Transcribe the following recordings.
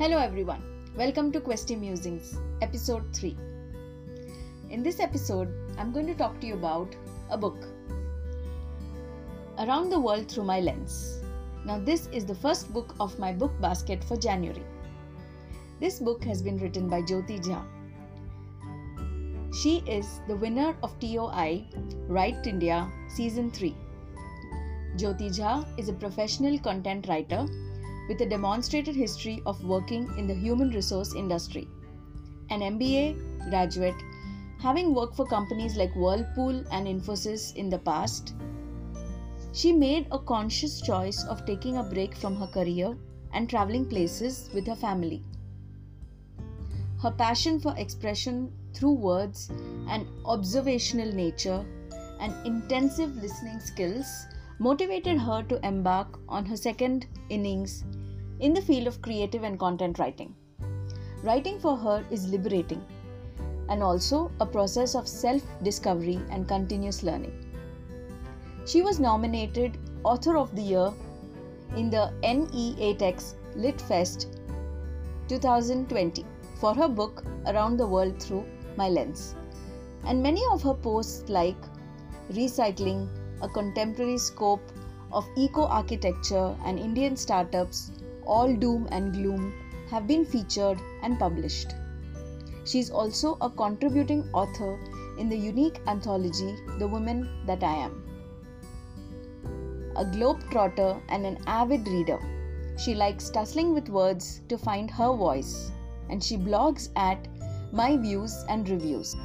Hello everyone. Welcome to Questy Musings, episode 3. In this episode, I'm going to talk to you about a book. Around the World Through My Lens. Now, this is the first book of my book basket for January. This book has been written by Jyoti Jha. She is the winner of TOI Write India Season 3. Jyoti Jha is a professional content writer with a demonstrated history of working in the human resource industry. An MBA graduate, having worked for companies like Whirlpool and Infosys in the past, she made a conscious choice of taking a break from her career and traveling places with her family. Her passion for expression through words and observational nature and intensive listening skills motivated her to embark on her second innings in the field of creative and content writing. Writing for her is liberating and also a process of self discovery and continuous learning. She was nominated Author of the Year in the NE8X LitFest 2020 for her book Around the World Through My Lens. And many of her posts, like Recycling, a contemporary scope of eco architecture and Indian startups, all doom and gloom, have been featured and published. She is also a contributing author in the unique anthology The Woman That I Am. A globetrotter and an avid reader, she likes tussling with words to find her voice, and she blogs at My Views and Reviews.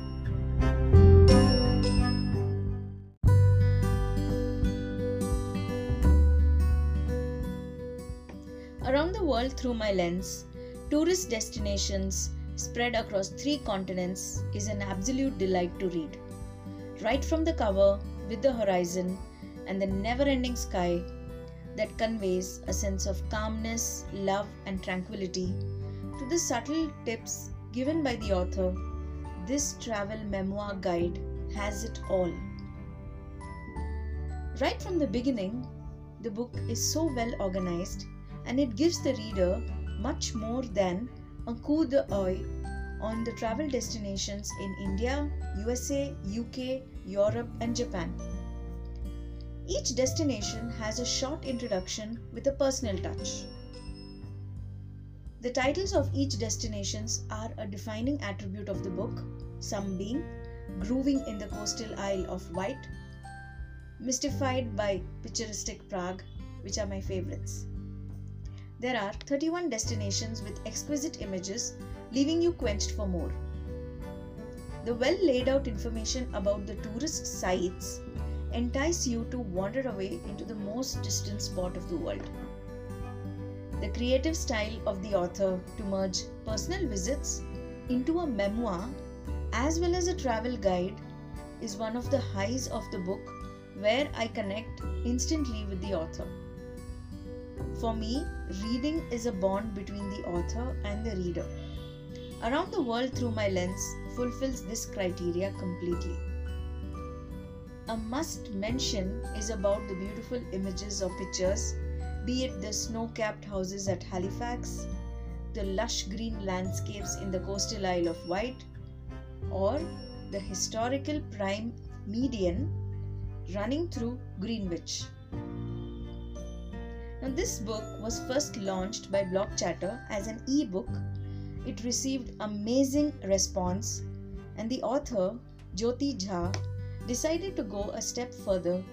Around the world through my lens, tourist destinations spread across three continents is an absolute delight to read. Right from the cover, with the horizon and the never ending sky that conveys a sense of calmness, love, and tranquility, to the subtle tips given by the author, this travel memoir guide has it all. Right from the beginning, the book is so well organized and it gives the reader much more than a coup d'oeil on the travel destinations in India, USA, UK, Europe, and Japan. Each destination has a short introduction with a personal touch. The titles of each destinations are a defining attribute of the book, some being Grooving in the Coastal Isle of Wight, Mystified by Picturesque Prague, which are my favorites. There are 31 destinations with exquisite images, leaving you quenched for more. The well laid out information about the tourist sites entice you to wander away into the most distant spot of the world. The creative style of the author to merge personal visits into a memoir as well as a travel guide is one of the highs of the book where I connect instantly with the author. For me, reading is a bond between the author and the reader. Around the World Through My Lens fulfills this criteria completely. A must mention is about the beautiful images or pictures, be it the snow capped houses at Halifax, the lush green landscapes in the coastal Isle of Wight, or the historical prime meridian running through Greenwich. Now, this book was first launched by Blog Chatter as an e book. It received amazing response, and the author, Jyoti Jha, decided to go a step further,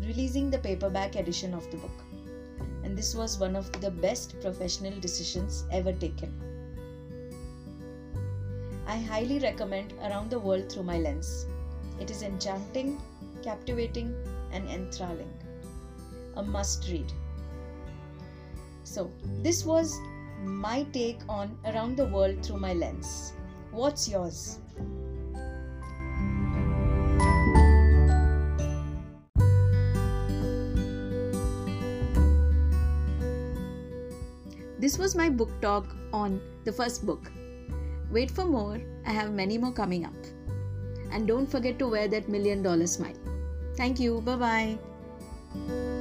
releasing the paperback edition of the book. And this was one of the best professional decisions ever taken. I highly recommend Around the World Through My Lens. It is enchanting, captivating, and enthralling. A must read. So, this was my take on Around the World Through My Lens. What's yours? This was my book talk on the first book. Wait for more, I have many more coming up. And don't forget to wear that million dollar smile. Thank you, bye bye.